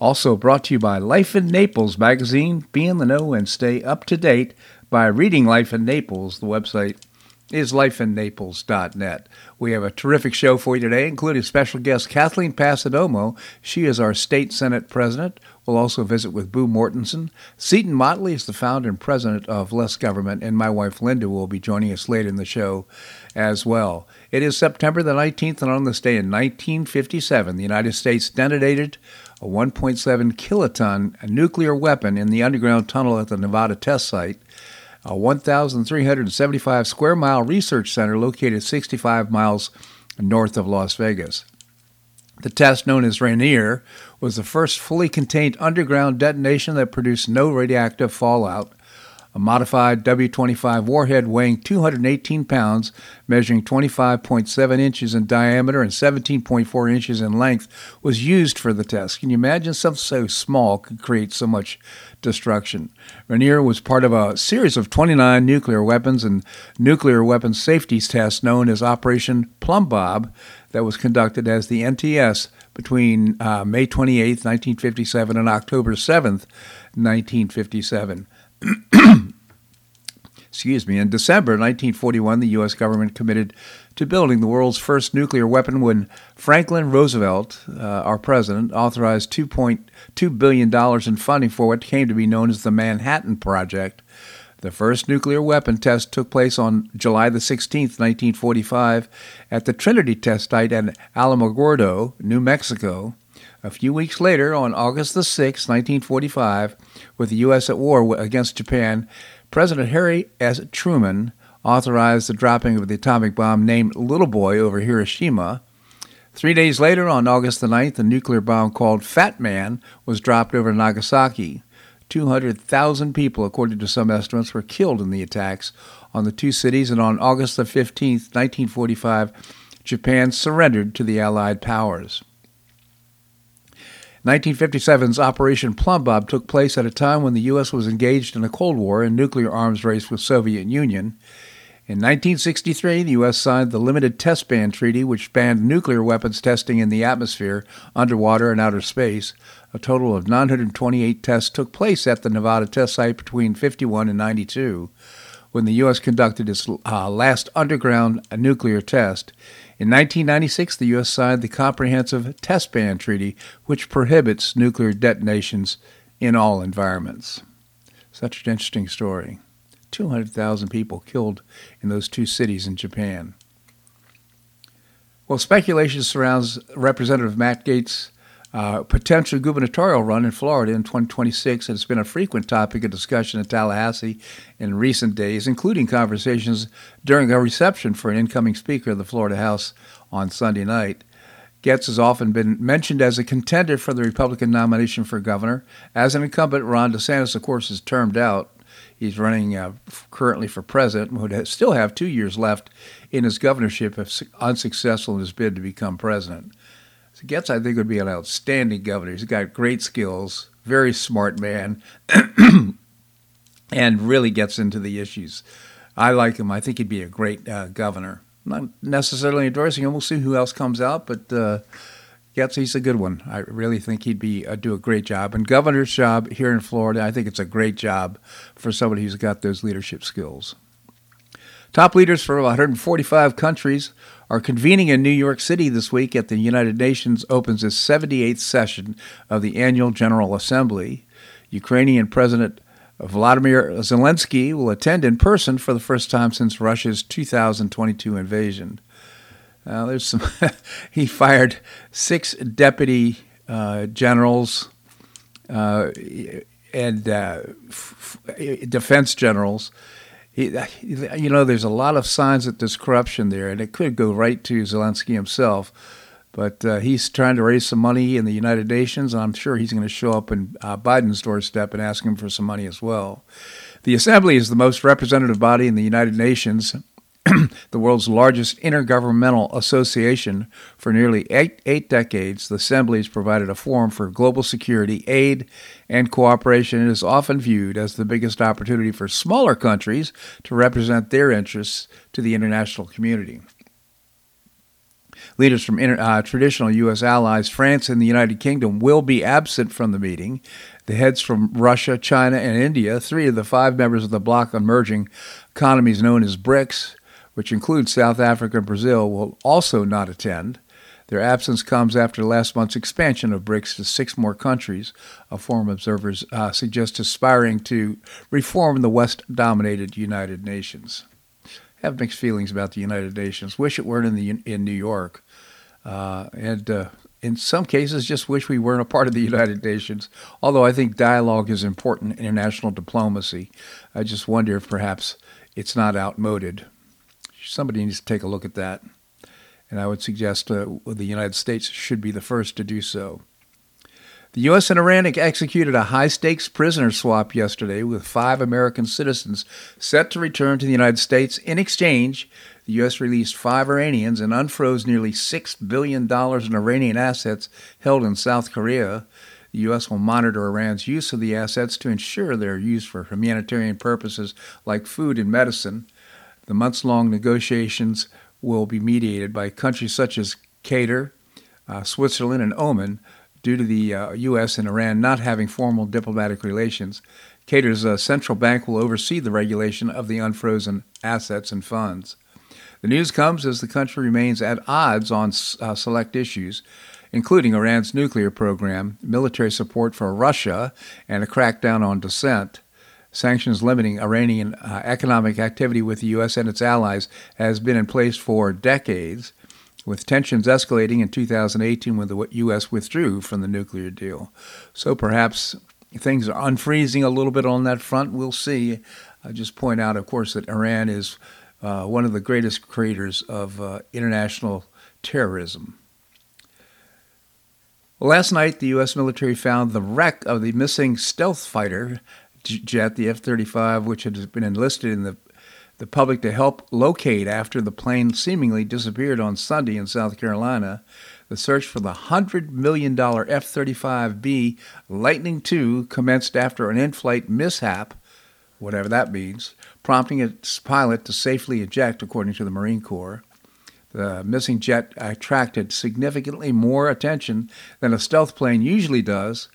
Also brought to you by Life in Naples magazine. Be in the know and stay up to date by reading Life in Naples. The website is lifeinnaples.net. We have a terrific show for you today, including special guest Kathleen Passidomo. She is our state senate president. We'll also visit with Boo Mortenson. Seton Motley is the founder and president of Less Government, and my wife Linda will be joining us later in the show as well. It is September the 19th, and on this day in 1957, the United States detonated a 1.7 kiloton nuclear weapon in the underground tunnel at the Nevada test site. A 1,375 square mile research center located 65 miles north of Las Vegas. The test, known as Rainier, was the first fully contained underground detonation that produced no radioactive fallout. A modified W 25 warhead weighing 218 pounds, measuring 25.7 inches in diameter and 17.4 inches in length, was used for the test. Can you imagine something so small could create so much destruction? Rainier was part of a series of 29 nuclear weapons and nuclear weapons safety tests known as Operation Plumb Bob that was conducted as the NTS between uh, May 28, 1957 and October 7, 1957. Excuse me. In December 1941, the U.S. government committed to building the world's first nuclear weapon when Franklin Roosevelt, uh, our president, authorized $2.2 billion in funding for what came to be known as the Manhattan Project. The first nuclear weapon test took place on July the 16th, 1945, at the Trinity Test Site in Alamogordo, New Mexico. A few weeks later, on August the 6th, 1945, with the U.S. at war against Japan, President Harry S. Truman authorized the dropping of the atomic bomb named Little Boy over Hiroshima. Three days later, on August the 9th, a nuclear bomb called Fat Man was dropped over Nagasaki. 200,000 people, according to some estimates, were killed in the attacks on the two cities, and on August the 15th, 1945, Japan surrendered to the Allied powers. 1957's Operation Plumb Bob took place at a time when the U.S. was engaged in a Cold War and nuclear arms race with Soviet Union. In 1963, the U.S. signed the Limited Test Ban Treaty, which banned nuclear weapons testing in the atmosphere, underwater, and outer space. A total of 928 tests took place at the Nevada test site between 51 and 92 when the U.S. conducted its uh, last underground nuclear test. In 1996, the U.S. signed the Comprehensive Test Ban Treaty, which prohibits nuclear detonations in all environments. Such an interesting story. 200,000 people killed in those two cities in Japan. Well, speculation surrounds Representative Matt Gaetz' uh, potential gubernatorial run in Florida in 2026 has been a frequent topic of discussion in Tallahassee in recent days, including conversations during a reception for an incoming Speaker of the Florida House on Sunday night. Gaetz has often been mentioned as a contender for the Republican nomination for governor. As an incumbent, Ron DeSantis, of course, is termed out. He's running uh, currently for president, and would still have two years left in his governorship if unsuccessful in his bid to become president. So Gaetz, I think, would be an outstanding governor. He's got great skills, very smart man, and really gets into the issues. I like him. I think he'd be a great uh, governor. not necessarily endorsing him. We'll see who else comes out, but uh, Gaetz, he's a good one. I really think he'd be uh, do a great job. And governor's job here in Florida, I think it's a great job for somebody who's got those leadership skills. Top leaders from 145 countries are convening in New York City this week at the United Nations opens its 78th session of the annual General Assembly. Ukrainian President Vladimir Zelensky will attend in person for the first time since Russia's 2022 invasion. Now, there's some. he fired six deputy uh, generals uh, and uh, f- defense generals you know, there's a lot of signs that there's corruption there, and it could go right to Zelensky himself. But uh, he's trying to raise some money in the United Nations, and I'm sure he's going to show up in uh, Biden's doorstep and ask him for some money as well. The Assembly is the most representative body in the United Nations, the world's largest intergovernmental association. For nearly eight, eight decades, the Assembly has provided a forum for global security, aid, and cooperation It is often viewed as the biggest opportunity for smaller countries to represent their interests to the international community. Leaders from inter, uh, traditional U.S. allies, France and the United Kingdom, will be absent from the meeting. The heads from Russia, China, and India, three of the five members of the bloc of emerging economies known as BRICS, which includes South Africa and Brazil, will also not attend. Their absence comes after last month's expansion of BRICS to six more countries. A forum observers uh, suggest aspiring to reform the West dominated United Nations. Have mixed feelings about the United Nations. Wish it weren't in, the, in New York. Uh, and uh, in some cases, just wish we weren't a part of the United Nations. Although I think dialogue is important in international diplomacy, I just wonder if perhaps it's not outmoded somebody needs to take a look at that. And I would suggest uh, the United States should be the first to do so. The U.S. and Iran executed a high stakes prisoner swap yesterday with five American citizens set to return to the United States. In exchange, the U.S. released five Iranians and unfroze nearly $6 billion in Iranian assets held in South Korea. The U.S. will monitor Iran's use of the assets to ensure they're used for humanitarian purposes like food and medicine. The months long negotiations will be mediated by countries such as Qatar, uh, Switzerland, and Oman due to the uh, U.S. and Iran not having formal diplomatic relations. Qatar's uh, central bank will oversee the regulation of the unfrozen assets and funds. The news comes as the country remains at odds on uh, select issues, including Iran's nuclear program, military support for Russia, and a crackdown on dissent. Sanctions limiting Iranian uh, economic activity with the U.S. and its allies has been in place for decades, with tensions escalating in 2018 when the U.S. withdrew from the nuclear deal. So perhaps things are unfreezing a little bit on that front. We'll see. I just point out, of course, that Iran is uh, one of the greatest creators of uh, international terrorism. Last night, the U.S. military found the wreck of the missing stealth fighter jet, the F 35, which had been enlisted in the, the public to help locate after the plane seemingly disappeared on Sunday in South Carolina. The search for the $100 million F 35B Lightning II commenced after an in flight mishap, whatever that means, prompting its pilot to safely eject, according to the Marine Corps. The missing jet attracted significantly more attention than a stealth plane usually does,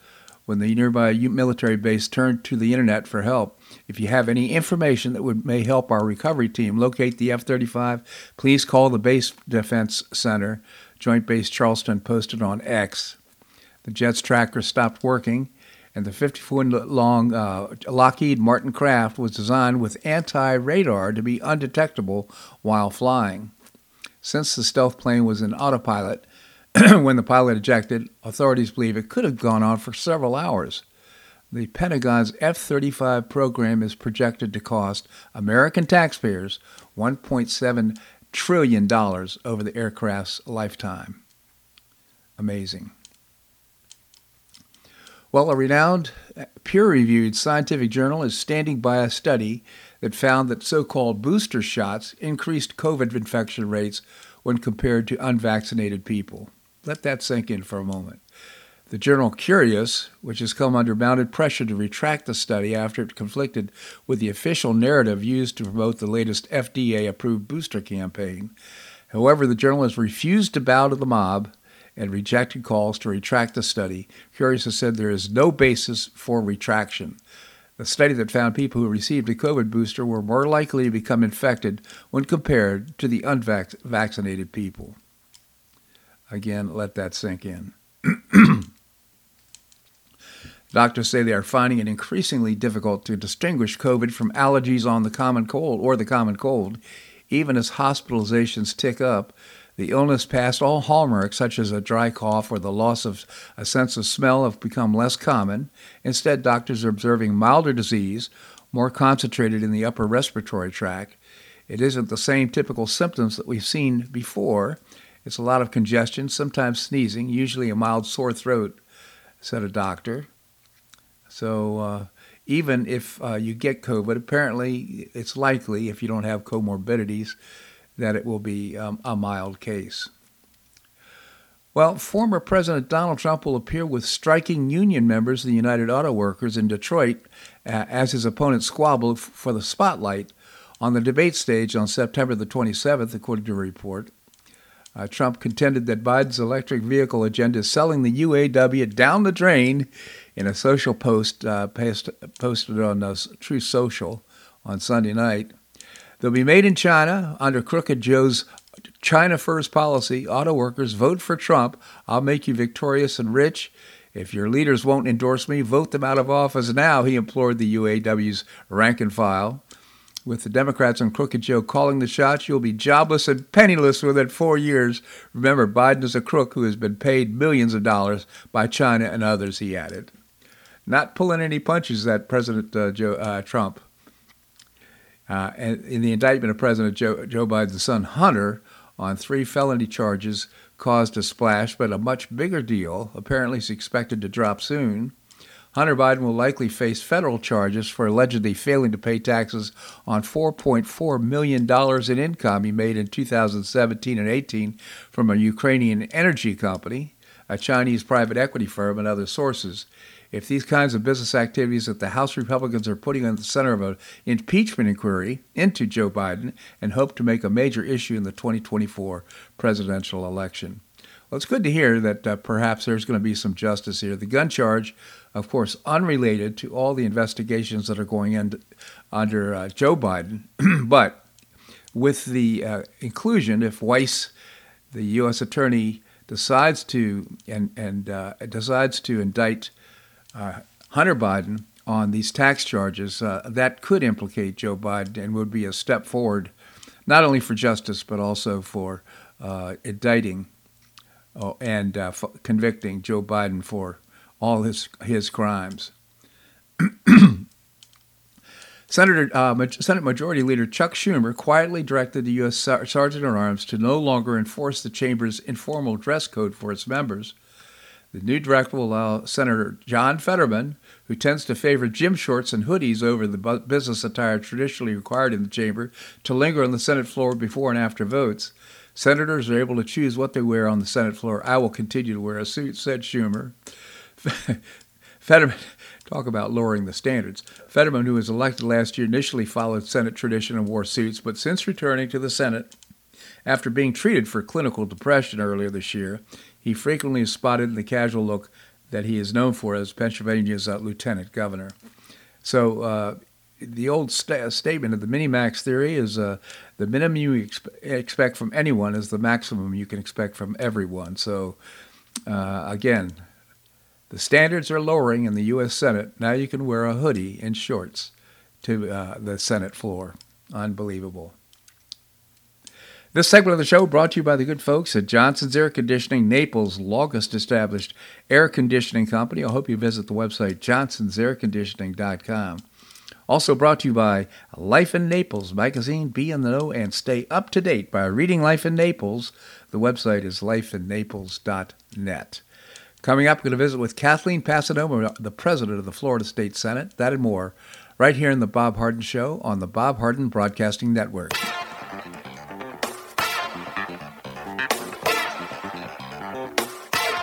when the nearby military base turned to the internet for help. If you have any information that would may help our recovery team locate the F-35, please call the Base Defense Center, Joint Base Charleston, posted on X. The jet's tracker stopped working, and the 50-foot-long uh, Lockheed Martin craft was designed with anti-radar to be undetectable while flying. Since the stealth plane was in autopilot, when the pilot ejected, authorities believe it could have gone on for several hours. The Pentagon's F 35 program is projected to cost American taxpayers $1.7 trillion over the aircraft's lifetime. Amazing. Well, a renowned peer reviewed scientific journal is standing by a study that found that so called booster shots increased COVID infection rates when compared to unvaccinated people. Let that sink in for a moment. The journal Cureus, which has come under mounted pressure to retract the study after it conflicted with the official narrative used to promote the latest FDA approved booster campaign. However, the journal has refused to bow to the mob and rejected calls to retract the study. Cureus has said there is no basis for retraction. The study that found people who received a COVID booster were more likely to become infected when compared to the unvaccinated people. Again, let that sink in. Doctors say they are finding it increasingly difficult to distinguish COVID from allergies on the common cold or the common cold. Even as hospitalizations tick up, the illness past all hallmarks, such as a dry cough or the loss of a sense of smell, have become less common. Instead, doctors are observing milder disease, more concentrated in the upper respiratory tract. It isn't the same typical symptoms that we've seen before, It's a lot of congestion, sometimes sneezing, usually a mild sore throat, said a doctor. So uh, even if uh, you get COVID, apparently it's likely, if you don't have comorbidities, that it will be um, a mild case. Well, former President Donald Trump will appear with striking union members of the United Auto Workers in Detroit uh, as his opponents squabble for the spotlight on the debate stage on September the 27th, according to a report. Uh, Trump contended that Biden's electric vehicle agenda is selling the UAW down the drain in a social post uh, post, posted on uh, Truth Social on Sunday night. They'll be made in China under Crooked Joe's China First policy. Auto workers vote for Trump. I'll make you victorious and rich. If your leaders won't endorse me, vote them out of office now, he implored the UAW's rank and file. With the Democrats and Crooked Joe calling the shots, you'll be jobless and penniless within four years. Remember, Biden is a crook who has been paid millions of dollars by China and others, he added. Not pulling any punches, that President uh, Joe, uh, Trump. Uh, in the indictment of President Joe, Joe Biden's son, Hunter, on three felony charges caused a splash, but a much bigger deal apparently is expected to drop soon. Hunter Biden will likely face federal charges for allegedly failing to pay taxes on $4.4 million in income he made in 2017 and 18 from a Ukrainian energy company, a Chinese private equity firm, and other sources. If these kinds of business activities that the House Republicans are putting on the center of an impeachment inquiry into Joe Biden and hope to make a major issue in the 2024 presidential election. Well, it's good to hear that uh, perhaps there's going to be some justice here. The gun charge of course, unrelated to all the investigations that are going in under uh, Joe Biden, but with the uh, inclusion, if Weiss, the U.S. attorney, decides to and and uh, decides to indict uh, Hunter Biden on these tax charges, uh, that could implicate Joe Biden and would be a step forward, not only for justice but also for uh, indicting and convicting Joe Biden for all his his crimes. Senator uh, Senate Majority Leader Chuck Schumer quietly directed the U.S. Sergeant at Arms to no longer enforce the chamber's informal dress code for its members. The new directive will allow Senator John Fetterman, who tends to favor gym shorts and hoodies over the business attire traditionally required in the chamber, to linger on the Senate floor before and after votes. Senators are able to choose what they wear on the Senate floor. I will continue to wear a suit, said Schumer. Fetterman, talk about lowering the standards. Fetterman, who was elected last year, initially followed Senate tradition and wore suits, but since returning to the Senate after being treated for clinical depression earlier this year, he frequently is spotted in the casual look that he is known for as Pennsylvania's uh, lieutenant governor. So, uh, the old st- statement of the minimax theory is uh, the minimum you expe- expect from anyone is the maximum you can expect from everyone. So, uh, again, the standards are lowering in the U.S. Senate. Now you can wear a hoodie and shorts to uh, the Senate floor. Unbelievable. This segment of the show brought to you by the good folks at Johnson's Air Conditioning, Naples' longest established air conditioning company. I hope you visit the website johnsonsairconditioning.com. Also brought to you by Life in Naples magazine. Be in the know and stay up to date by reading Life in Naples. The website is lifeinnaples.net. Coming up, we're going to visit with Kathleen Passidomo, the president of the Florida State Senate. That and more right here in the Bob Harden Show on the Bob Harden Broadcasting Network.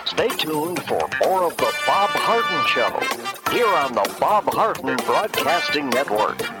Stay tuned for more of the Bob Harden Show here on the Bob Harden Broadcasting Network.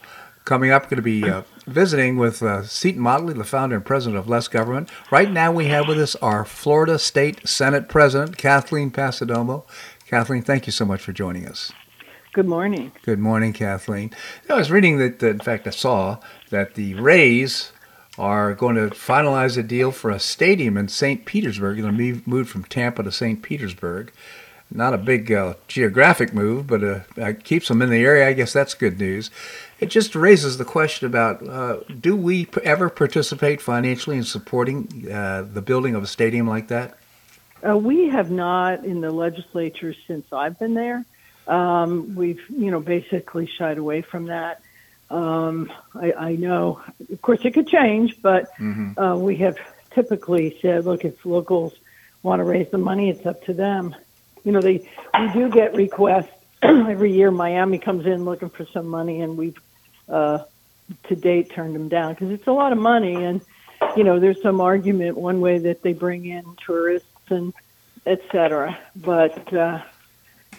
Coming up, going to be uh, visiting with uh, Seton Motley, the founder and president of Less Government. Right now, we have with us our Florida State Senate President, Kathleen Passidomo. Kathleen, thank you so much for joining us. Good morning. Good morning, Kathleen. I was reading that, in fact, I saw that the Rays are going to finalize a deal for a stadium in St. Petersburg. They're going to move from Tampa to St. Petersburg. Not a big uh, geographic move, but uh, it keeps them in the area. I guess that's good news. It just raises the question about uh, do we ever participate financially in supporting uh, the building of a stadium like that? Uh, we have not in the legislature since I've been there. Um, we've, you know, basically shied away from that. Um, I, I, know, of course, it could change, but mm-hmm. uh, we have typically said, look, if locals want to raise the money, it's up to them. You know, they we do get requests every year. Miami comes in looking for some money, and we've uh, to date turned them down because it's a lot of money, and you know, there's some argument one way that they bring in tourists and et cetera, but. Uh,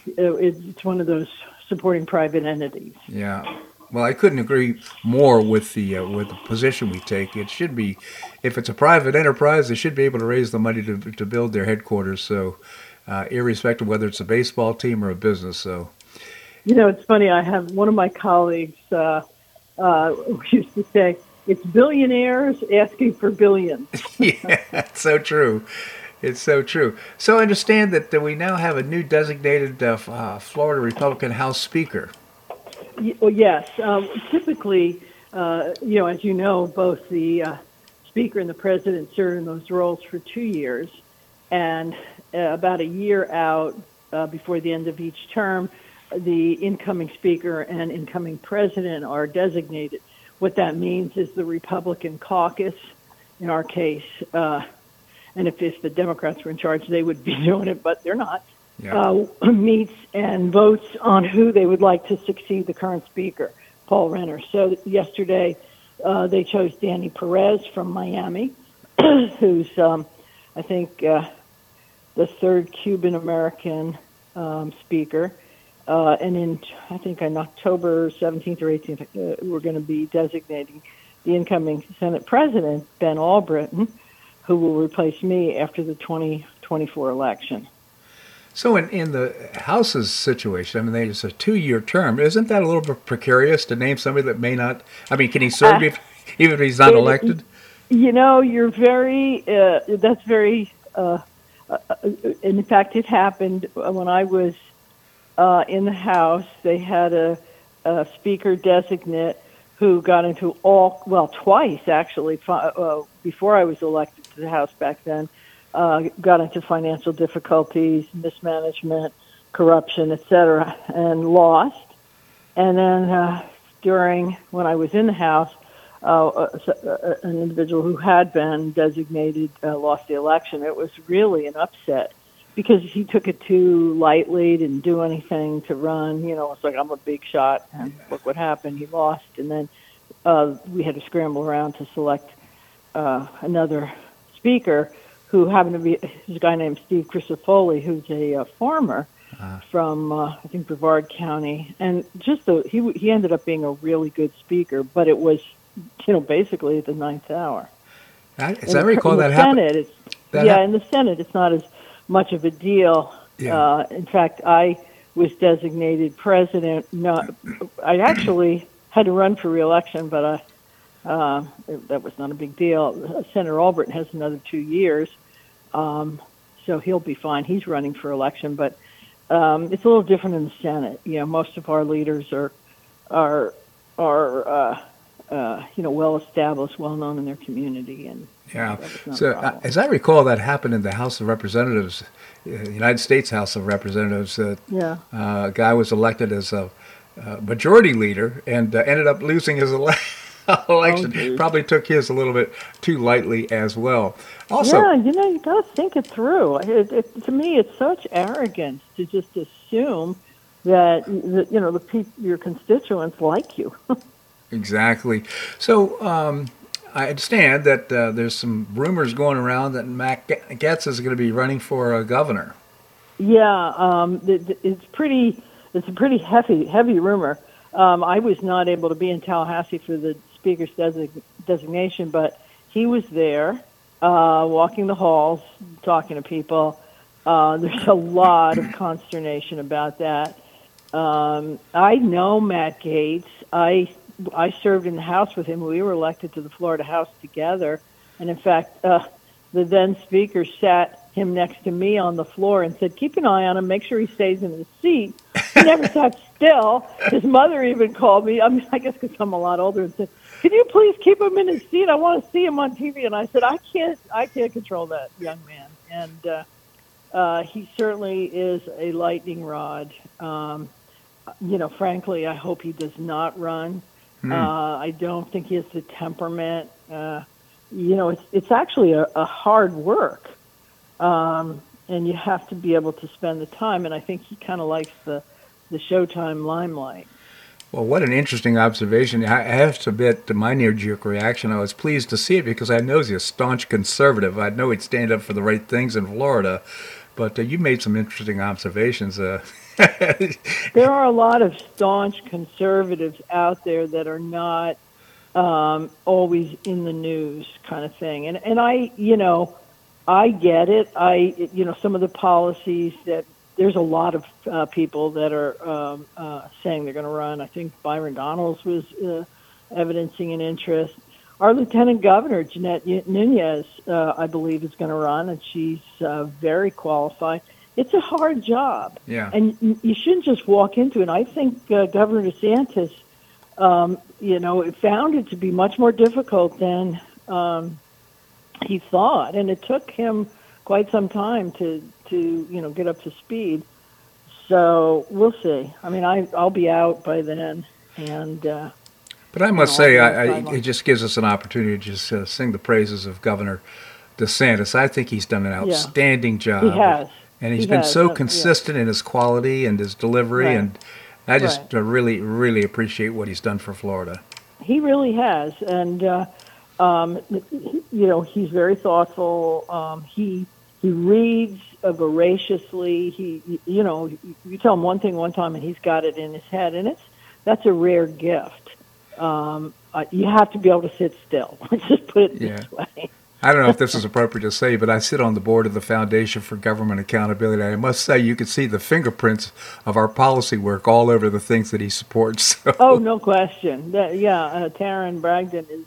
it's one of those supporting private entities. Yeah. Well, I couldn't agree more with the uh, with the position we take. It should be, if it's a private enterprise, they should be able to raise the money to to build their headquarters. So, uh, irrespective of whether it's a baseball team or a business. So, you know, it's funny. I have one of my colleagues uh, uh used to say, "It's billionaires asking for billions. yeah, so true. It's so true. So I understand that, that we now have a new designated uh, uh, Florida Republican House Speaker. well, yes. Um, typically, uh, you know, as you know, both the uh, Speaker and the President serve in those roles for two years. And uh, about a year out uh, before the end of each term, the incoming Speaker and incoming President are designated. What that means is the Republican caucus, in our case, and if, if the Democrats were in charge, they would be doing it, but they're not. Yeah. Uh, meets and votes on who they would like to succeed the current speaker, Paul Renner. So yesterday, uh, they chose Danny Perez from Miami, who's um, I think uh, the third Cuban American um, speaker. Uh, and in I think on October 17th or 18th, uh, we're going to be designating the incoming Senate President Ben Albritton who will replace me after the 2024 election. So, in, in the House's situation, I mean, it's a two year term. Isn't that a little bit precarious to name somebody that may not? I mean, can he serve uh, if, even if he's not it, elected? You know, you're very, uh, that's very, uh, uh in fact, it happened when I was uh, in the House. They had a, a speaker designate who got into all, well, twice actually, uh, before I was elected to the House back then, uh, got into financial difficulties, mismanagement, corruption, etc., and lost. And then uh, during when I was in the House, uh, uh, an individual who had been designated uh, lost the election. It was really an upset because he took it too lightly, didn't do anything to run. You know, it's like I'm a big shot, and look what happened. He lost, and then uh, we had to scramble around to select uh, another speaker who happened to be a guy named Steve Crisafulli, who's a uh, farmer uh, from uh, I think Brevard County, and just the, he he ended up being a really good speaker, but it was you know basically at the ninth hour. As I recall, that happened. That yeah, in the Senate, it's not as much of a deal. Yeah. Uh, in fact, I was designated president. Not, I actually had to run for reelection, but I, uh, that was not a big deal. Senator Albritton has another two years, um, so he'll be fine. He's running for election, but um, it's a little different in the Senate. You know, most of our leaders are are are uh, uh, you know well established, well known in their community, and yeah. So uh, as I recall, that happened in the House of Representatives, uh, United States House of Representatives. Uh, yeah. Uh, a guy was elected as a majority leader and ended up losing his ele- election. Oh, Probably took his a little bit too lightly as well. Also, yeah, you know, you got to think it through. It, it, to me, it's such arrogance to just assume that, that you know the people, your constituents like you. exactly. So. Um, I understand that uh, there's some rumors going around that Matt Gaetz is going to be running for a governor. Yeah, um, it's pretty. It's a pretty heavy, heavy rumor. Um, I was not able to be in Tallahassee for the speaker's design- designation, but he was there, uh, walking the halls, talking to people. Uh, there's a lot of consternation about that. Um, I know Matt Gaetz. I I served in the House with him. We were elected to the Florida House together, and in fact, uh, the then Speaker sat him next to me on the floor and said, "Keep an eye on him. Make sure he stays in his seat." He never sat still. His mother even called me. I mean, I guess because I'm a lot older, and said, "Can you please keep him in his seat? I want to see him on TV." And I said, "I can't. I can't control that young man." And uh, uh, he certainly is a lightning rod. Um, you know, frankly, I hope he does not run. Mm. Uh, I don't think he has the temperament. Uh, you know, it's it's actually a, a hard work, um, and you have to be able to spend the time. And I think he kind of likes the the Showtime limelight. Well, what an interesting observation. I have to admit, to my knee jerk reaction, I was pleased to see it because I know he's a staunch conservative. I know he'd stand up for the right things in Florida. But uh, you made some interesting observations. Uh, there are a lot of staunch conservatives out there that are not um, always in the news, kind of thing. And and I, you know, I get it. I, you know, some of the policies that there's a lot of uh, people that are um, uh, saying they're going to run. I think Byron Donalds was uh, evidencing an interest. Our lieutenant governor, Jeanette Nunez, uh, I believe, is going to run, and she's uh, very qualified it's a hard job. Yeah. And you shouldn't just walk into it. I think uh, Governor DeSantis, um, you know, found it to be much more difficult than um, he thought, and it took him quite some time to to you know get up to speed. So we'll see. I mean, I I'll be out by then, and. Uh, but I must you know, say, I, I, it just gives us an opportunity to just uh, sing the praises of Governor DeSantis. I think he's done an outstanding yeah. job. He has and he's he been so uh, consistent yeah. in his quality and his delivery, right. and I just right. uh, really, really appreciate what he's done for Florida. He really has, and uh, um, you know he's very thoughtful. Um, he he reads uh, voraciously. He you know you tell him one thing one time and he's got it in his head, and it's that's a rare gift. Um, uh, you have to be able to sit still. Let's just put it yeah. this way. I don't know if this is appropriate to say, but I sit on the board of the Foundation for Government Accountability. I must say, you can see the fingerprints of our policy work all over the things that he supports. So. Oh, no question. That, yeah, uh, Tarren Bragdon is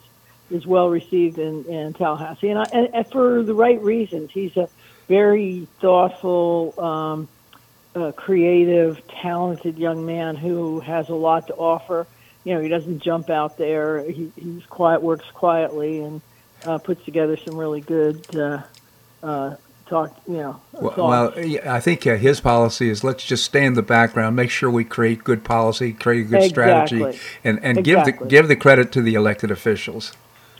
is well received in, in Tallahassee, and, I, and, and for the right reasons. He's a very thoughtful, um, uh, creative, talented young man who has a lot to offer. You know, he doesn't jump out there. He, he's quiet, works quietly, and uh, puts together some really good uh, uh, talk, you know. Well, well, I think uh, his policy is let's just stay in the background, make sure we create good policy, create a good strategy, Exactly. and, and give the give the credit to the elected officials.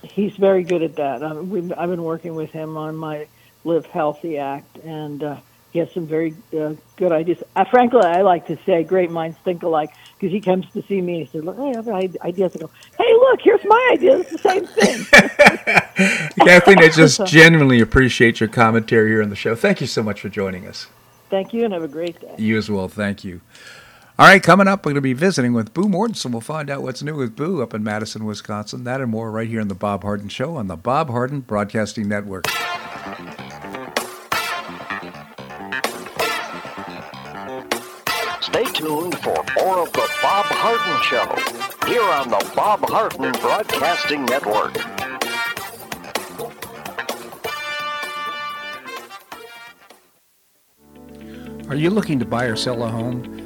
He's very good at that. Um, we've, I've been working with him on my Live Healthy Act, and uh, he has some very uh, good ideas. Uh, frankly, I like to say great minds think alike because he comes to see me and he says, "Look, I have ideas." I go, "Hey, look, here's my idea. It's the same thing." Kathleen, I just genuinely appreciate your commentary here on the show. Thank you so much for joining us. Thank you, and have a great day. You as well. Thank you. All right, coming up, we're going to be visiting with Boo Mortenson. We'll find out what's new with Boo up in Madison, Wisconsin. That and more right here on the Bob Harden Show on the Bob Harden Broadcasting Network. Stay tuned for more of the Bob Harden Show here on the Bob Harden Broadcasting Network. Are you looking to buy or sell a home?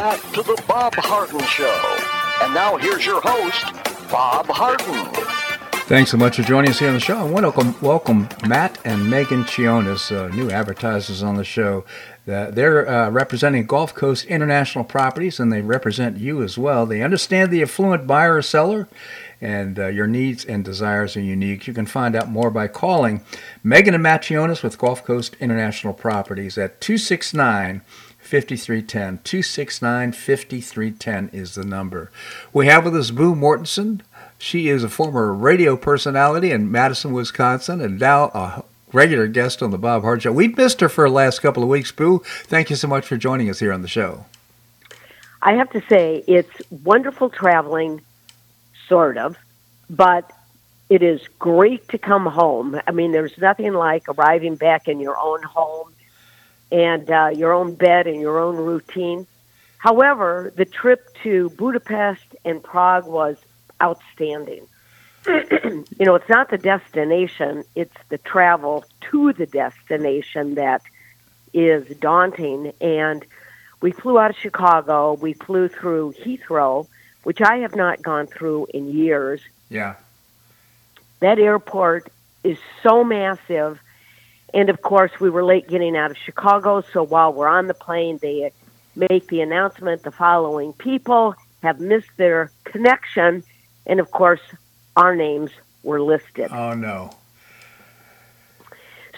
Back to the Bob Harden Show. And now here's your host, Bob Harden. Thanks so much for joining us here on the show. I want to welcome, welcome Matt and Megan Chionis, uh, new advertisers on the show. Uh, they're uh, representing Gulf Coast International Properties, and they represent you as well. They understand the affluent buyer or seller, and uh, your needs and desires are unique. You can find out more by calling Megan and Matt Chionis with Gulf Coast International Properties at 269 5310. 269 5310 is the number. We have with us Boo Mortenson. She is a former radio personality in Madison, Wisconsin, and now a regular guest on the Bob Hart Show. We've missed her for the last couple of weeks, Boo. Thank you so much for joining us here on the show. I have to say, it's wonderful traveling, sort of, but it is great to come home. I mean, there's nothing like arriving back in your own home and uh, your own bed and your own routine. However, the trip to Budapest and Prague was outstanding. you know, it's not the destination, it's the travel to the destination that is daunting. And we flew out of Chicago, we flew through Heathrow, which I have not gone through in years. Yeah. That airport is so massive. And of course, we were late getting out of Chicago, so while we're on the plane, they make the announcement the following people have missed their connection. And of course, our names were listed. Oh, no.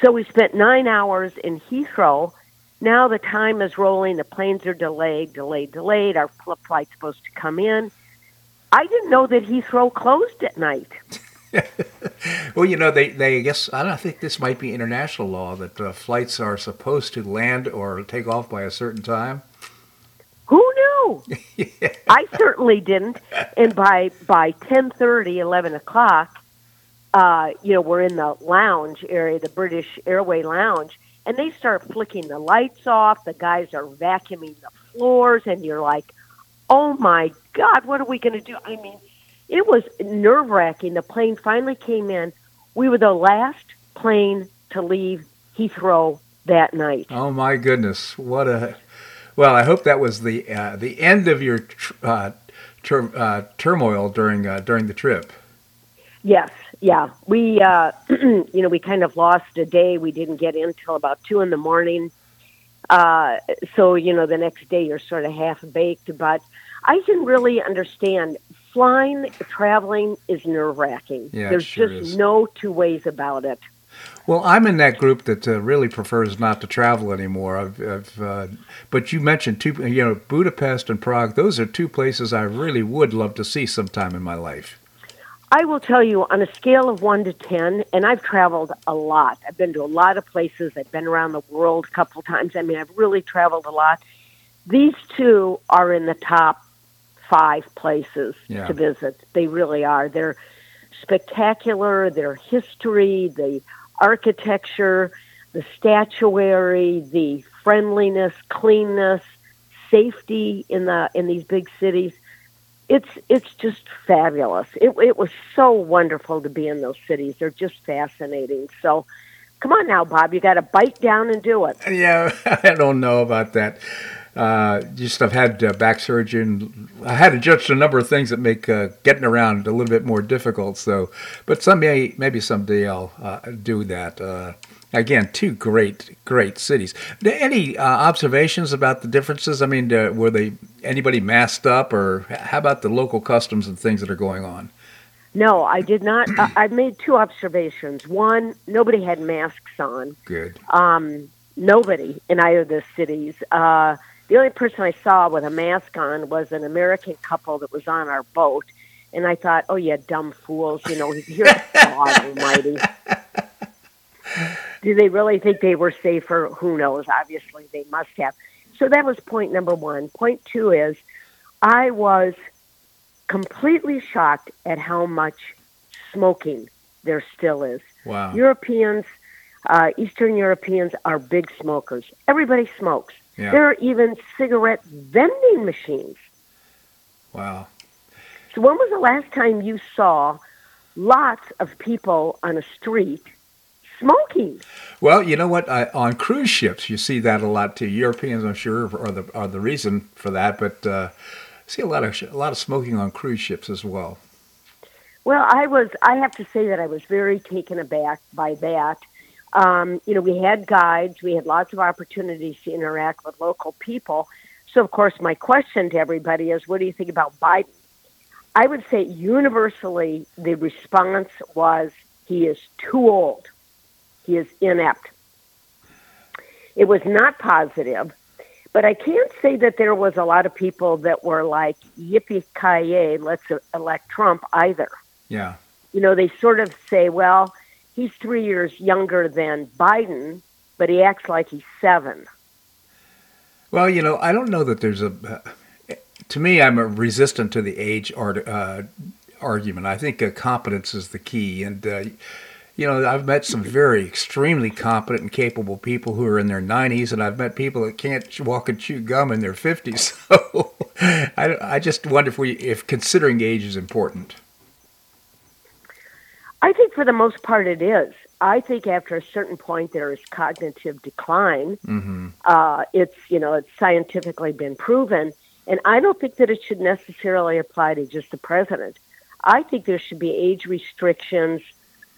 So we spent nine hours in Heathrow. Now the time is rolling. The planes are delayed, delayed, delayed. Our flight's supposed to come in. I didn't know that Heathrow closed at night. Well, you know, they, they I guess, I don't think this might be international law that uh, flights are supposed to land or take off by a certain time. Who knew? know. I certainly didn't. And by by ten thirty, eleven o'clock, uh, you know, we're in the lounge area, the British Airway Lounge, and they start flicking the lights off. The guys are vacuuming the floors, and you're like, "Oh my God, what are we going to do?" I mean, it was nerve wracking. The plane finally came in. We were the last plane to leave Heathrow that night. Oh my goodness, what a! Well, I hope that was the uh, the end of your tr- uh, uh, turmoil during uh, during the trip. Yes, yeah. We, uh, you know, we kind of lost a day. We didn't get in till about two in the morning. Uh, so, you know, the next day you're sort of half baked. But I can really understand flying, traveling is nerve wracking. Yeah, There's sure just is. no two ways about it. Well, I'm in that group that uh, really prefers not to travel anymore. I've, I've uh, but you mentioned two, you know, Budapest and Prague. Those are two places I really would love to see sometime in my life. I will tell you on a scale of one to ten, and I've traveled a lot. I've been to a lot of places. I've been around the world a couple times. I mean, I've really traveled a lot. These two are in the top five places Yeah. to visit. They really are. They're spectacular. Their history, the architecture, the statuary, the friendliness, cleanness, safety in the in these big cities it's it's just fabulous. It it was so wonderful to be in those cities. They're just fascinating. So, come on now, Bob, you got to bite down and do it. Yeah, I don't know about that. Uh, just I've had uh, back surgery. And I had just a number of things that make uh, getting around a little bit more difficult. So, but someday, maybe someday I'll uh, do that. Uh, again, two great, great cities. Any uh, observations about the differences? I mean, uh, were they anybody masked up, or how about the local customs and things that are going on? No, I did not. I I made two observations. One, nobody had masks on. Good. Um, nobody in either of the cities. The only person I saw with a mask on was an American couple that was on our boat. And I thought, oh, yeah, dumb fools. You know, here's God Almighty. Do they really think they were safer? Who knows? Obviously, they must have. So that was point number one. Point two is I was completely shocked at how much smoking there still is. Wow. Europeans, uh, Eastern Europeans are big smokers. Everybody smokes. Yeah. There are even cigarette vending machines. Wow. So when was the last time you saw lots of people on a street smoking? Well, you know what? I, on cruise ships, you see that a lot too. Europeans, I'm sure, are the are the reason for that, but uh, I see a lot of a lot of smoking on cruise ships as well. Well, I was. I have to say that I was very taken aback by that. Um, you know, we had guides. We had lots of opportunities to interact with local people. So, of course, my question to everybody is, what do you think about Biden? I would say universally, the response was he is too old. He is inept. It was not positive, but I can't say that there was a lot of people that were like, yippee ki let's elect Trump either. Yeah. You know, they sort of say, well, he's three years younger than Biden, but he acts like he's seven. Well, you know, I don't know that there's a. Uh, to me, I'm a resistant to the age art, uh, argument. I think uh, competence is the key, and uh, you know, I've met some very extremely competent and capable people who are in their 90s, and I've met people that can't walk and chew gum in their 50s. So I, I just wonder if we, if considering age is important. I think for the most part it is. I think after a certain point there is cognitive decline. Mm-hmm. Uh, it's you know it's scientifically been proven, and I don't think that it should necessarily apply to just the president. I think there should be age restrictions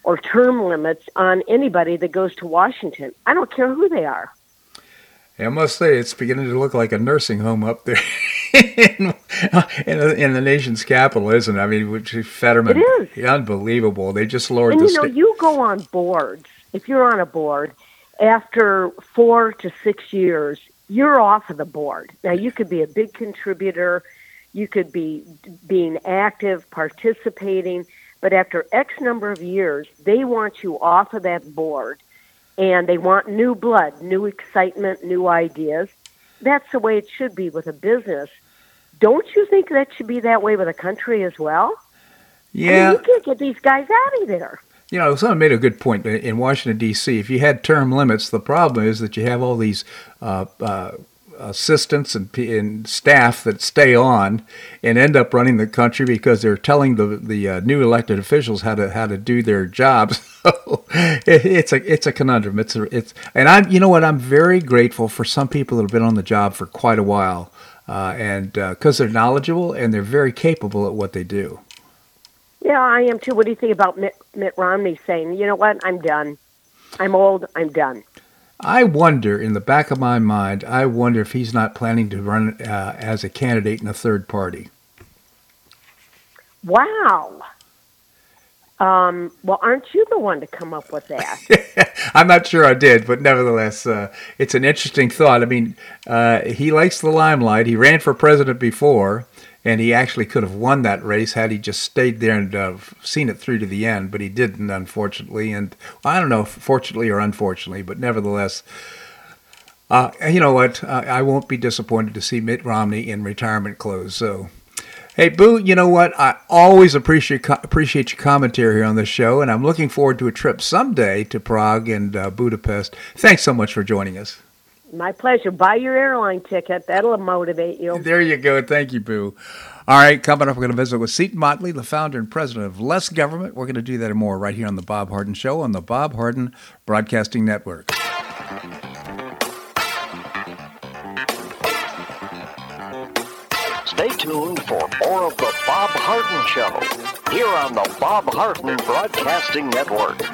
or term limits on anybody that goes to Washington. I don't care who they are. I must say, it's beginning to look like a nursing home up there in, in, the, in the nation's capital, isn't it? I mean, which Fetterman. It is. Unbelievable. They just lowered And the you know, sta- you go on boards. If you're on a board, after four to six years, you're off of the board. Now, you could be a big contributor, you could be being active, participating, but after X number of years, they want you off of that board and they want new blood, new excitement, new ideas. That's the way it should be with a business. don't you think that should be that way with a country as well? Yeah. I mean, you can't get these guys out of there. You know, someone made a good point in Washington D.C. If you had term limits, the problem is that you have all these uh, uh, assistants and, and, staff that stay on and end up running the country because they're telling the the uh, new elected officials how to how to do their jobs. it, it's a it's a conundrum. It's a, it's and I'm you know what I'm very grateful for some people that have been on the job for quite a while uh, and because uh, they're knowledgeable and they're very capable at what they do. Yeah, I am too. What do you think about Mitt, Mitt Romney saying, "You know what? I'm done. I'm old. I'm done." I wonder, in the back of my mind, I wonder if he's not planning to run uh, as a candidate in a third party. Wow. Um, well, aren't you the one to come up with that? I'm not sure I did, but nevertheless, uh, it's an interesting thought. I mean, uh, he likes the limelight. He ran for president before, and he actually could have won that race had he just stayed there and uh, seen it through to the end, but he didn't, unfortunately. And I don't know, fortunately or unfortunately, but nevertheless, uh, you know what? I won't be disappointed to see Mitt Romney in retirement clothes. So, hey, Boo, you know what? I always appreciate appreciate your commentary here on this show, and I'm looking forward to a trip someday to Prague and uh, Budapest. Thanks so much for joining us. My pleasure. Buy your airline ticket. That'll motivate you. There you go. Thank you, Boo. All right, coming up, we're going to visit with Seton Motley, the founder and president of Less Government. We're going to do that and more right here on the Bob Harden Show on the Bob Harden Broadcasting Network. Stay tuned for more of the Bob Harden Show here on the Bob Harden Broadcasting Network.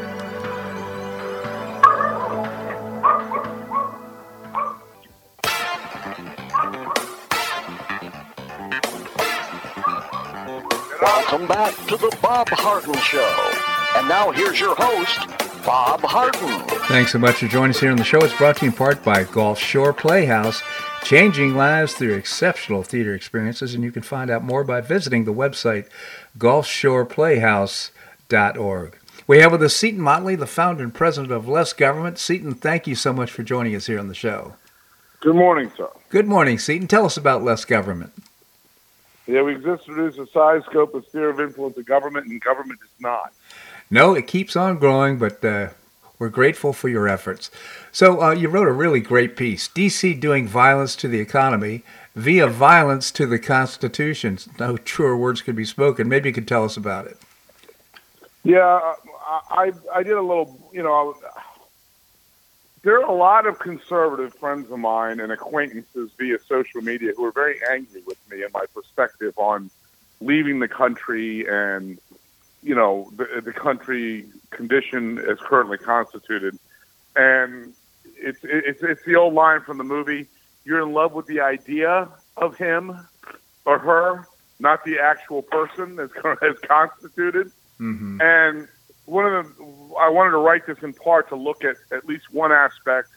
Back to the Bob Harden Show. And now here's your host, Bob Harden. Thanks so much for joining us here on the show. It's brought to you in part by Gulf Shore Playhouse, changing lives through exceptional theater experiences. And you can find out more by visiting the website gulfshoreplayhouse.org. We have with us Seton Motley, the founder and president of Less Government. Seton, thank you so much for joining us here on the show. Good morning, sir. Good morning, Seton. Tell us about Less Government. Yeah, we exist to reduce the size, scope, and sphere of influence of government, and government is not. No, it keeps on growing, but uh, we're grateful for your efforts. So, uh, you wrote a really great piece DC doing violence to the economy via violence to the Constitution. No truer words could be spoken. Maybe you could tell us about it. Yeah, I, I did a little, you know, there are a lot of conservative friends of mine and acquaintances via social media who are very angry with me and my perspective on leaving the country and you know the, the country condition as currently constituted and it's it's it's the old line from the movie you're in love with the idea of him or her not the actual person as, as constituted Mm-hmm. and one of the, I wanted to write this in part to look at at least one aspect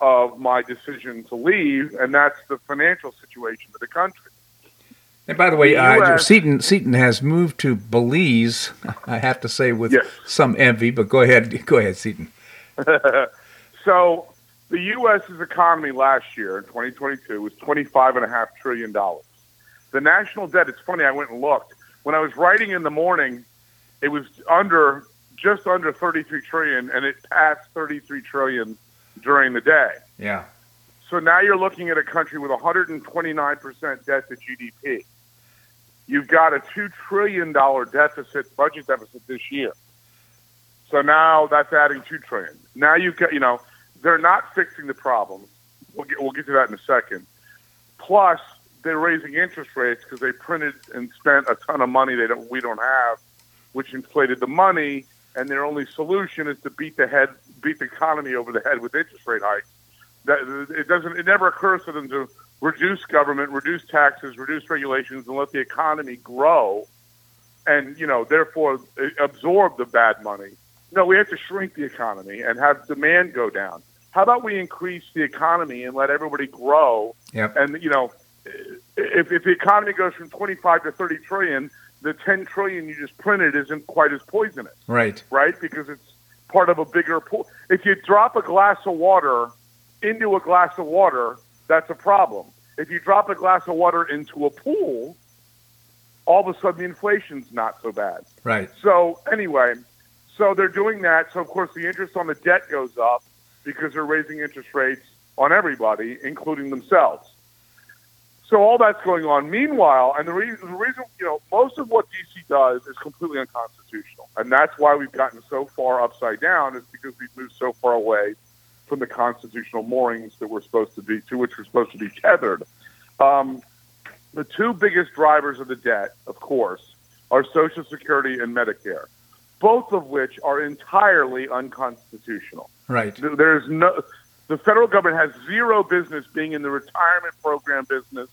of my decision to leave, and that's the financial situation of the country. And by the way, uh, Seton Seton has moved to Belize. I have to say with Yes. some envy, but go ahead, go ahead, Seton. so the U.S.'s economy last year in 2022 was 25 and a half trillion dollars. The national debt. It's funny. I went and looked when I was writing in the morning. It was under just under 33 trillion, and it passed 33 trillion during the day. Yeah. So now you're looking at a country with 129% debt to GDP. You've got a $2 trillion deficit, budget deficit this year. So now that's adding 2 trillion. Now you've got, you know, they're not fixing the problem. We'll get, we'll get to that in a second. Plus, they're raising interest rates because they printed and spent a ton of money they don't, we don't have, which inflated the money. And their only solution is to beat the head, beat the economy over the head with interest rate hikes. That it doesn't it never occurs to them to reduce government reduce taxes reduce regulations and let the economy grow and you know therefore eh, absorb the bad money. No we have to shrink the economy and have demand go down. How about we increase the economy and let everybody grow? Yep. and you know eh, if, if the economy goes from 25 to 30 trillion the 10 trillion you just printed isn't quite as poisonous Right. right? Because it's part of a bigger pool. If you drop a glass of water into a glass of water, that's a problem. If you drop a glass of water into a pool, all of a sudden the inflation's not so bad. Right. So anyway, so they're doing that. So of course the interest on the debt goes up because they're raising interest rates on everybody, including themselves. So all that's going on. Meanwhile, and the reason, the reason, you know, most of what DC does is completely unconstitutional, and that's why we've gotten so far upside down. Is because we've moved so far away from the constitutional moorings that we're supposed to be to which we're supposed to be tethered. Um, the two biggest drivers of the debt, of course, are Social Security and Medicare, both of which are entirely unconstitutional. Right. There's no the federal government has zero business being in the retirement program business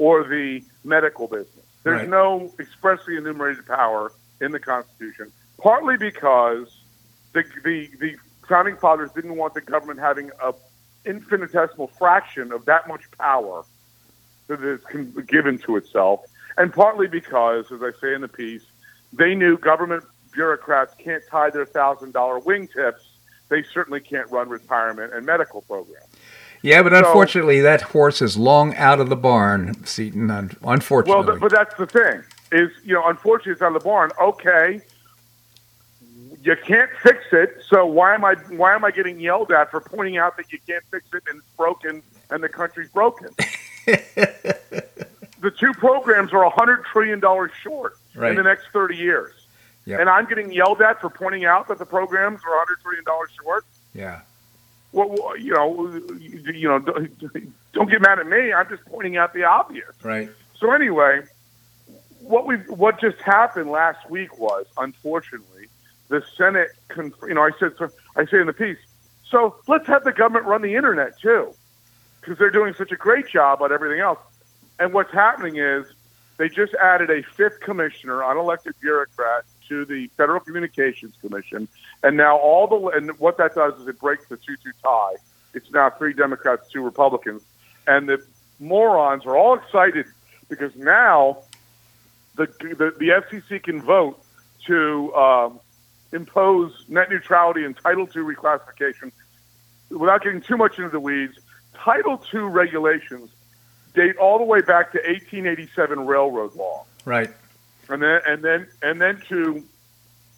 or the medical business. There's Right. no expressly enumerated power in the Constitution, partly because the, the the founding fathers didn't want the government having a infinitesimal fraction of that much power that is given to itself, and partly because, as I say in the piece, they knew government bureaucrats can't tie their thousand dollar wingtips. They certainly can't run retirement and medical programs. Yeah, but So- unfortunately, that horse is long out of the barn, Seton. un- Well, but that's the thing is, you know, unfortunately, it's out of the barn. Okay, you can't fix it, so why am I why am I getting yelled at for pointing out that you can't fix it and it's broken and the country's broken? the two programs are a hundred trillion dollars short Right. in the next thirty years, Yep. and I'm getting yelled at for pointing out that the programs are a hundred trillion dollars short. yeah. Well, you know, you, you know, don't, don't get mad at me. I'm just pointing out the obvious. Right. So anyway, what we what just happened last week was, unfortunately, the Senate. Con- you know, I said so, I say in the piece. So let's have the government run the internet too, because they're doing such a great job on everything else. And what's happening is they just added a fifth commissioner, unelected bureaucrat, to the Federal Communications Commission, and now all the and what that does is it breaks the two-two tie. It's now three Democrats, two Republicans, and the morons are all excited because now the the, the FCC can vote to um, impose net neutrality and Title II reclassification without getting too much into the weeds. Title II regulations date all the way back to 1887 railroad law Right. And then and then and then to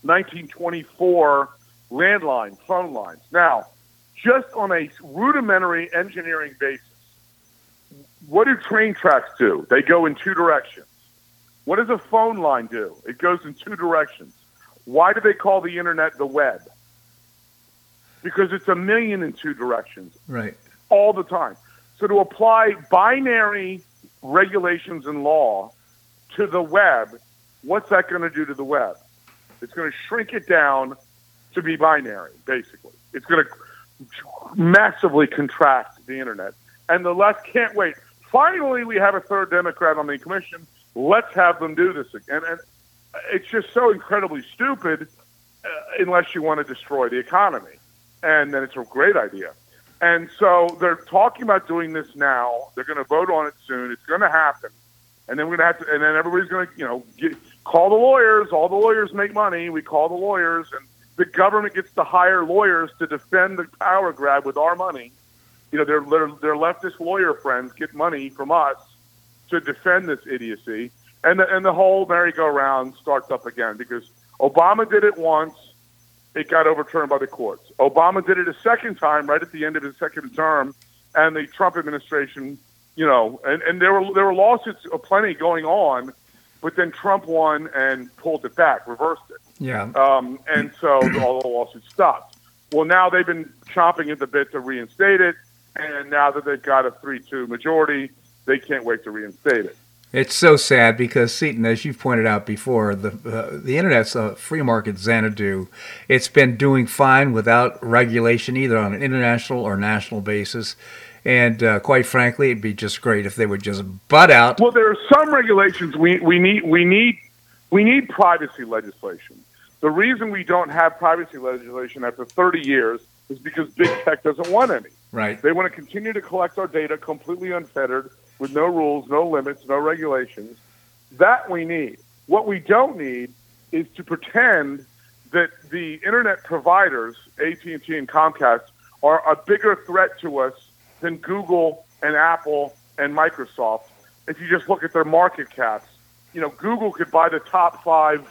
1924 landline phone lines. Now, just on a rudimentary engineering basis, what do train tracks do? They go in two directions. What does a phone line do? It goes in two directions. Why do they call the internet the web? because it's a million in two directions Right. all the time. So to apply binary regulations and law to the web, what's that going to do to the web? It's going to shrink it down to be binary, basically. It's going to massively contract the internet. And the left can't wait. Finally, we have a third Democrat on the commission. Let's have them do this again. And it's just so incredibly stupid uh, unless you want to destroy the economy. And then it's a great idea. And so they're talking about doing this now. They're going to vote on it soon. It's going to happen. And then we're going to have to, and then everybody's going to, you know, get, call the lawyers. All the lawyers make money. We call the lawyers, and the government gets to hire lawyers to defend the power grab with our money. You know, their their, their leftist lawyer friends get money from us to defend this idiocy, and the, and the whole merry-go-round starts up again because Obama did it once, it got overturned by the courts. Obama did it a second time, right at the end of his second term, and the Trump administration, you know, and, and there were there were lawsuits plenty going on, but then Trump won and pulled it back, reversed it. Yeah. Um, and so all the lawsuits stopped. Well, now they've been chomping at the bit to reinstate it, and now that they've got a 3 2 majority, they can't wait to reinstate it. It's so sad because Seton, as you've pointed out before, the uh, the internet's a free market Xanadu. It's been doing fine without regulation, either on an international or national basis. And uh, quite frankly, it'd be just great if they would just butt out. Well, there are some regulations we, we need we need we need privacy legislation. The reason we don't have privacy legislation after 30 years is because big tech doesn't want any. Right. They want to continue to collect our data completely unfettered, with no rules, no limits, no regulations. That we need. What we don't need is to pretend that the internet providers, AT&T and Comcast, are a bigger threat to us than Google and Apple and Microsoft. If you just look at their market caps, you know, Google could buy the top five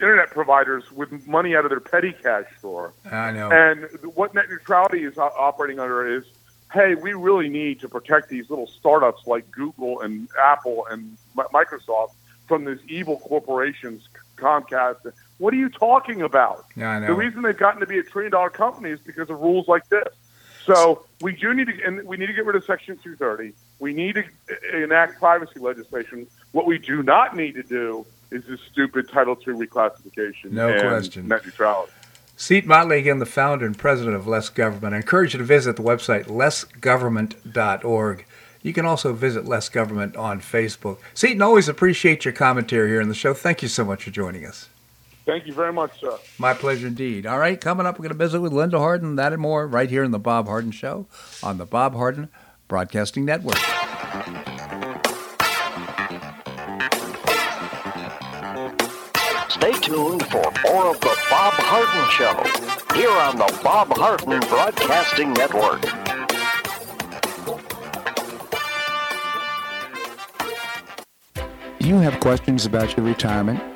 internet providers with money out of their petty cash store. I know. And what net neutrality is operating under is, hey, we really need to protect these little startups like Google and Apple and Microsoft from these evil corporations, Comcast. What are you talking about? Yeah, I know. The reason they've gotten to be a trillion dollar company is because of rules like this. So we do need to, and we need to get rid of Section 230. We need to enact privacy legislation. What we do not need to do is this stupid Title II reclassification. No and question. Net neutrality. Seat Motley, again, the founder and president of Less Government. I encourage you to visit the website lessgovernment.org. You can also visit Less Government on Facebook. Seton, always appreciate your commentary here in the show. Thank you so much for joining us. Thank you very much, sir. My pleasure indeed. All right, coming up, we're going to visit with Linda Harden, that and more, right here in the Bob Harden Show on the Bob Harden Broadcasting Network. Stay tuned for more of the Bob Harden Show here on the Bob Harden Broadcasting Network. You have questions about your retirement?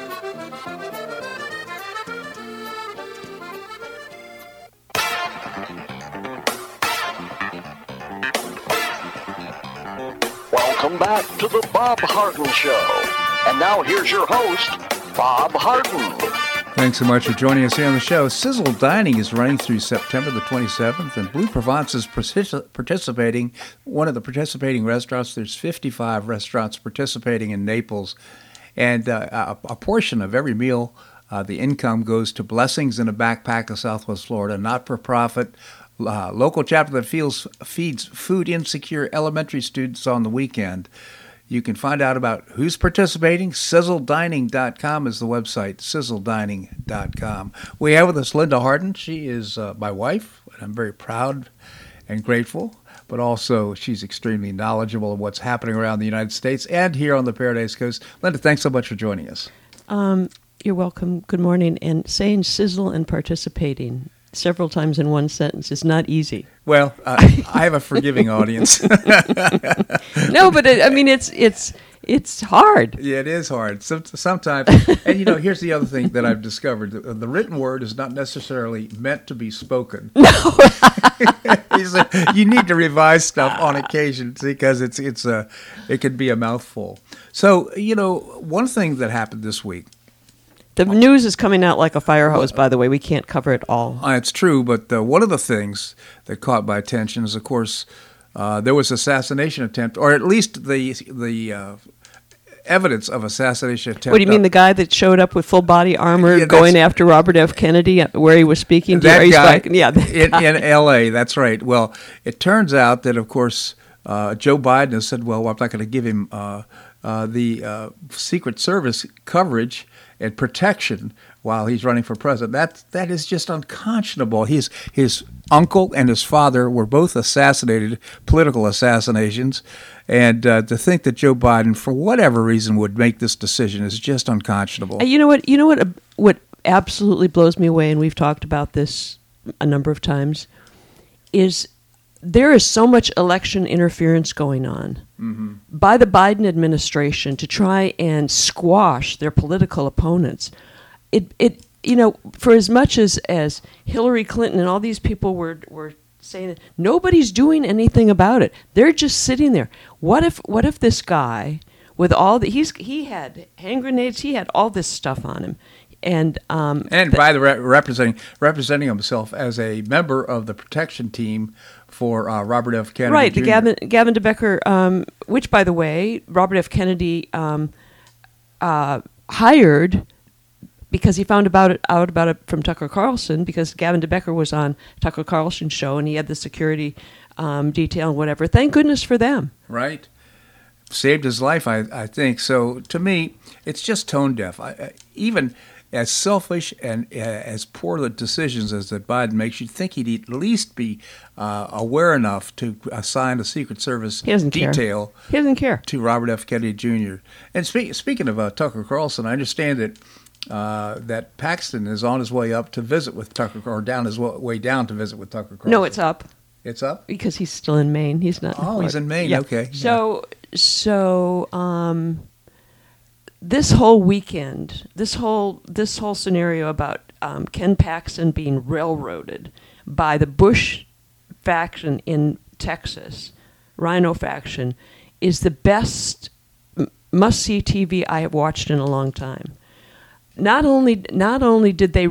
Back to the Bob Harden Show. And now here's your host, Bob Harden. Thanks so much for joining us here on the show. Sizzle Dining is running through September the 27th, and Bleu Provence is participating, one of the participating restaurants. There's 55 restaurants participating in Naples, and uh, a, a portion of every meal, uh, the income goes to Blessings in a Backpack of Southwest Florida, not for profit. Uh, local chapter that feels, feeds food insecure elementary students on the weekend. You can find out about who's participating. SizzleDining.com is the website, SizzleDining.com. We have with us Linda Harden. She is uh, my wife, and I'm very proud and grateful, but also she's extremely knowledgeable of what's happening around the United States and here on the Paradise Coast. Linda, thanks so much for joining us. Um, you're welcome. Good morning. And saying sizzle and participating several times in one sentence is not easy. Well, uh, I have a forgiving audience. no, but it, I mean it's it's it's hard. Yeah, it is hard. Some, sometimes, and you know, here's the other thing that I've discovered: the, the written word is not necessarily meant to be spoken. No, you need to revise stuff on occasion because it's it's a it can be a mouthful. So you know, one thing that happened this week. The news is coming out like a fire hose. By the way, we can't cover it all. Uh, it's true, but uh, one of the things that caught my attention is, of course, uh, there was assassination attempt, or at least the the uh, evidence of assassination attempt. What do you mean, the guy that showed up with full body armor Yeah, going after Robert F. Kennedy, uh, where he was speaking? that guy speaking- yeah, that in, guy. in L.A. That's right. Well, it turns out that, of course, uh, Joe Biden has said, "Well, I'm not going to give him uh, uh, the uh, Secret Service coverage and protection while he's running for president." That that is just unconscionable. His his uncle and his father were both assassinated, political assassinations, and uh, to think that Joe Biden, for whatever reason, would make this decision is just unconscionable. You know what? You know what? uh, What absolutely blows me away, and we've talked about this a number of times, is there is so much election interference going on by the Biden administration to try and squash their political opponents. It it you know for as much as as Hillary Clinton and all these people were were saying that nobody's doing anything about it. They're just sitting there. What if what if this guy with all the he's he had hand grenades, he had all this stuff on him. And um And by the re- representing representing himself as a member of the protection team for uh, Robert F. Kennedy. right, the Jr. Gavin Gavin de Becker, um, which by the way, Robert F. Kennedy um, uh, hired because he found about it out about it from Tucker Carlson because Gavin de Becker was on Tucker Carlson's show and he had the security um, detail and whatever. Thank goodness for them. right? Saved his life, I, I think. So to me, it's just tone deaf. I, I, even as selfish and uh, as poor the decisions as that Biden makes, you'd think he'd at least be uh, aware enough to assign a Secret Service He doesn't care. detail He doesn't care. to Robert F. Kennedy Jr. And spe- speaking of uh, Tucker Carlson, I understand that uh, that Paxton is on his way up to visit with Tucker, Carlson, or down his way down to visit with Tucker Carlson. No, it's up it's up. because he's still in Maine. He's not. Oh, he's in Maine. Yeah. Okay. So so um, this whole weekend, this whole this whole scenario about um, Ken Paxton being railroaded by the Bush faction in Texas, RINO faction, is the best must see TV I have watched in a long time. Not only not only did they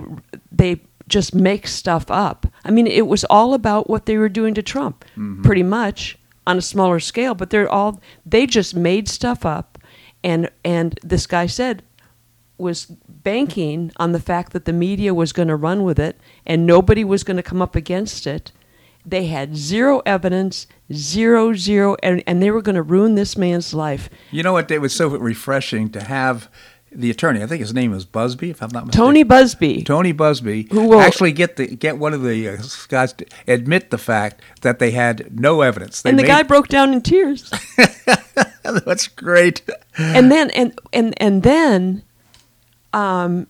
they just make stuff up. I mean, it was all about what they were doing to Trump, pretty much on a smaller scale. But they're all they just made stuff up, and and this guy said was banking on the fact that the media was going to run with it and nobody was going to come up against it. They had zero evidence, zero, zero, and, and they were going to ruin this man's life. You know what? It was so refreshing to have the attorney. I think his name is Buzbee, if I'm not mistaken. Tony Buzbee. Tony Buzbee Who will- actually get the get one of the uh, guys to admit the fact that they had no evidence. They and the made- guy broke down in tears. That's great. and then and and and then um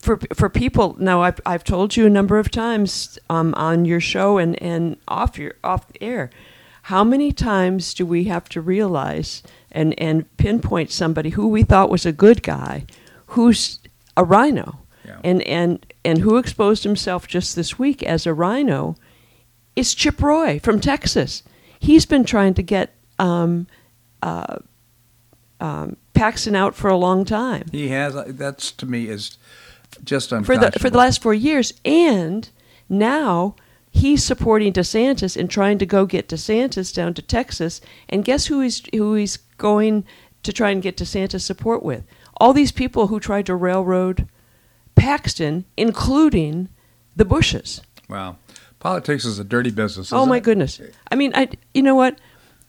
for for people now I've, I've told you a number of times um, on your show and, and off your off the air how many times do we have to realize and, and pinpoint somebody who we thought was a good guy who's a RINO Yeah. and, and and who exposed himself just this week as a RINO is Chip Roy from Texas he's been trying to get um, uh, um, Paxton out for a long time He has. uh, That's to me is just for the for the last four years, and now he's supporting DeSantis and trying to go get DeSantis down to Texas. And guess who he's who he's going to try and get DeSantis support with? All these people who tried to railroad Paxton, including the Bushes. Wow. Politics is a dirty business. Oh my it? goodness! I mean, I you know what?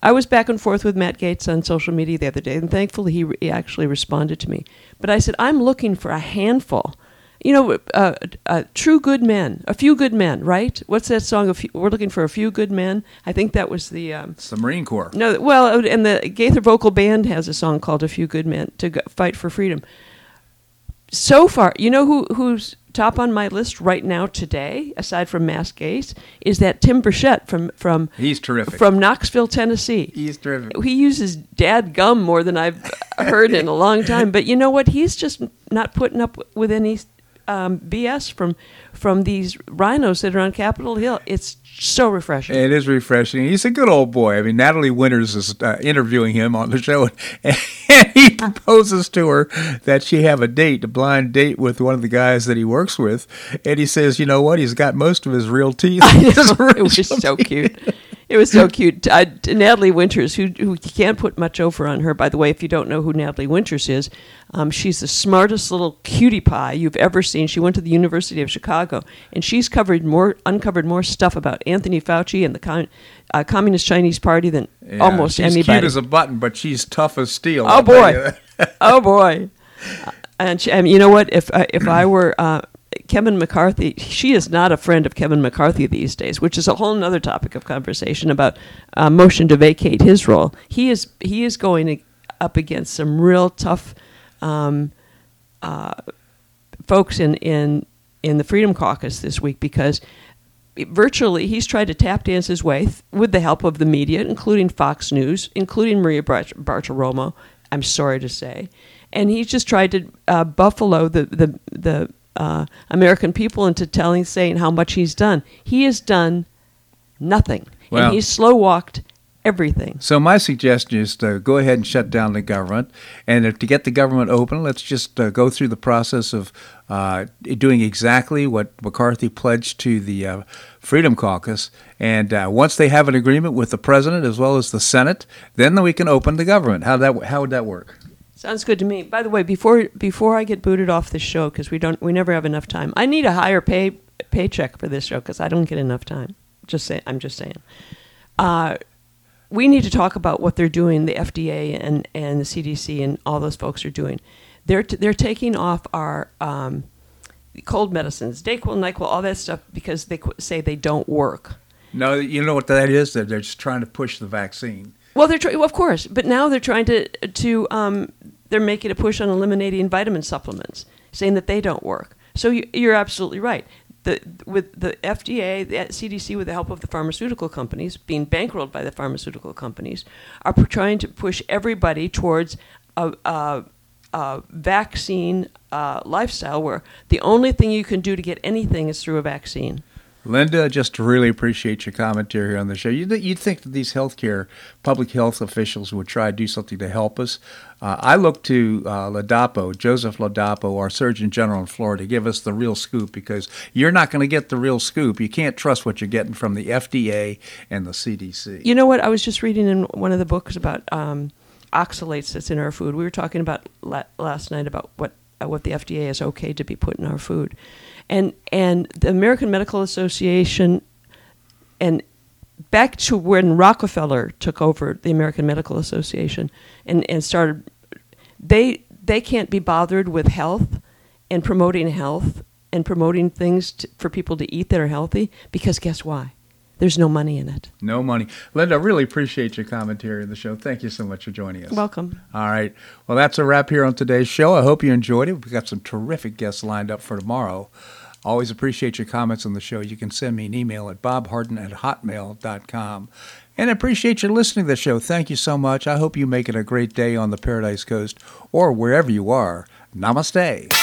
I was back and forth with Matt Gaetz on social media the other day, and thankfully he, re- he actually responded to me. But I said I'm looking for a handful, you know, uh, uh, true good men, a few good men, right? What's that song? A few, we're looking for a few good men. I think that was the. Um, It's the Marine Corps. no, well, and the Gaither Vocal Band has a song called "A Few Good Men" to go, fight for freedom. So far, you know who who's top on my list right now today, aside from Matt Gaetz, is that Tim Burchett from from He's terrific. from Knoxville, Tennessee. He's terrific. He uses dad gum more than I've heard in a long time. But you know what? He's just not putting up with any um, BS from from these RINOs that are on Capitol Hill. It's so refreshing. It is refreshing. He's a good old boy. I mean, Natalie Winters is uh, interviewing him on the show, and he proposes to her that she have a date, a blind date with one of the guys that he works with. And he says, you know what? He's got most of his real teeth. it was so cute. It was so cute. Uh, Natalie Winters, who who you can't put much over on her, by the way. If you don't know who Natalie Winters is, um, she's the smartest little cutie pie you've ever seen. She went to the University of Chicago, and she's covered more, uncovered more stuff about Anthony Fauci and the con- uh, Communist Chinese Party than Yeah, almost she's anybody. cute as a button, but she's tough as steel. Oh I'll boy, oh boy. Uh, and she, mean, you know what? If I, if I were uh, Kevin McCarthy, she is not a friend of Kevin McCarthy these days, which is a whole other topic of conversation about uh, motion to vacate his role. He is he is going up against some real tough um, uh, folks in in in the Freedom Caucus this week because virtually he's tried to tap dance his way th- with the help of the media, including Fox News, including Maria Bar- Bartiromo. I'm sorry to say, and he's just tried to uh, buffalo the the the uh, American people into telling, saying how much he's done. He has done nothing, Well- and he's slow walked everything. So my suggestion is to go ahead and shut down the government, and if to get the government open, let's just uh, go through the process of uh, doing exactly what McCarthy pledged to the uh, Freedom Caucus. And uh, once they have an agreement with the president as well as the Senate, then we can open the government. How that how would that work? Sounds good to me. By the way, before before I get booted off this show because we don't we never have enough time. I need a higher pay paycheck for this show because I don't get enough time. Just say I'm just saying. Uh, we need to talk about what they're doing. The FDA and and the CDC and all those folks are doing. They're t- they're taking off our um, cold medicines, Dayquil, Nyquil, all that stuff because they qu- say they don't work. No, you know what that is? They're, they're just trying to push the vaccine. Well, they're trying, well, of course, but now they're trying to to um, they're making a push on eliminating vitamin supplements, saying that they don't work. So you, you're absolutely right. The with the FDA, the CDC, with the help of the pharmaceutical companies, being bankrolled by the pharmaceutical companies, are trying to push everybody towards a, a, a vaccine uh, lifestyle where the only thing you can do to get anything is through a vaccine. Linda, just really appreciate your commentary here on the show. You'd, you'd think that these healthcare, public health officials would try to do something to help us. Uh, I look to uh, Ladapo, Joseph Ladapo, our Surgeon General in Florida, to give us the real scoop because you're not going to get the real scoop. You can't trust what you're getting from the FDA and the CDC. You know what? I was just reading in one of the books about um, oxalates that's in our food. We were talking about la- last night about what uh, what the FDA is okay to be put in our food, and and the American Medical Association, and back to when Rockefeller took over the American Medical Association and, and started, they they can't be bothered with health and promoting health and promoting things to, for people to eat that are healthy because guess why? There's no money in it. No money. Linda, I really appreciate your commentary on the show. Thank you so much for joining us. Welcome. All right. Well, that's a wrap here on today's show. I hope you enjoyed it. We've got some terrific guests lined up for tomorrow. Always appreciate your comments on the show. You can send me an email at bobharden at hotmail.com. And I appreciate you listening to the show. Thank you so much. I hope you make it a great day on the Paradise Coast or wherever you are. Namaste.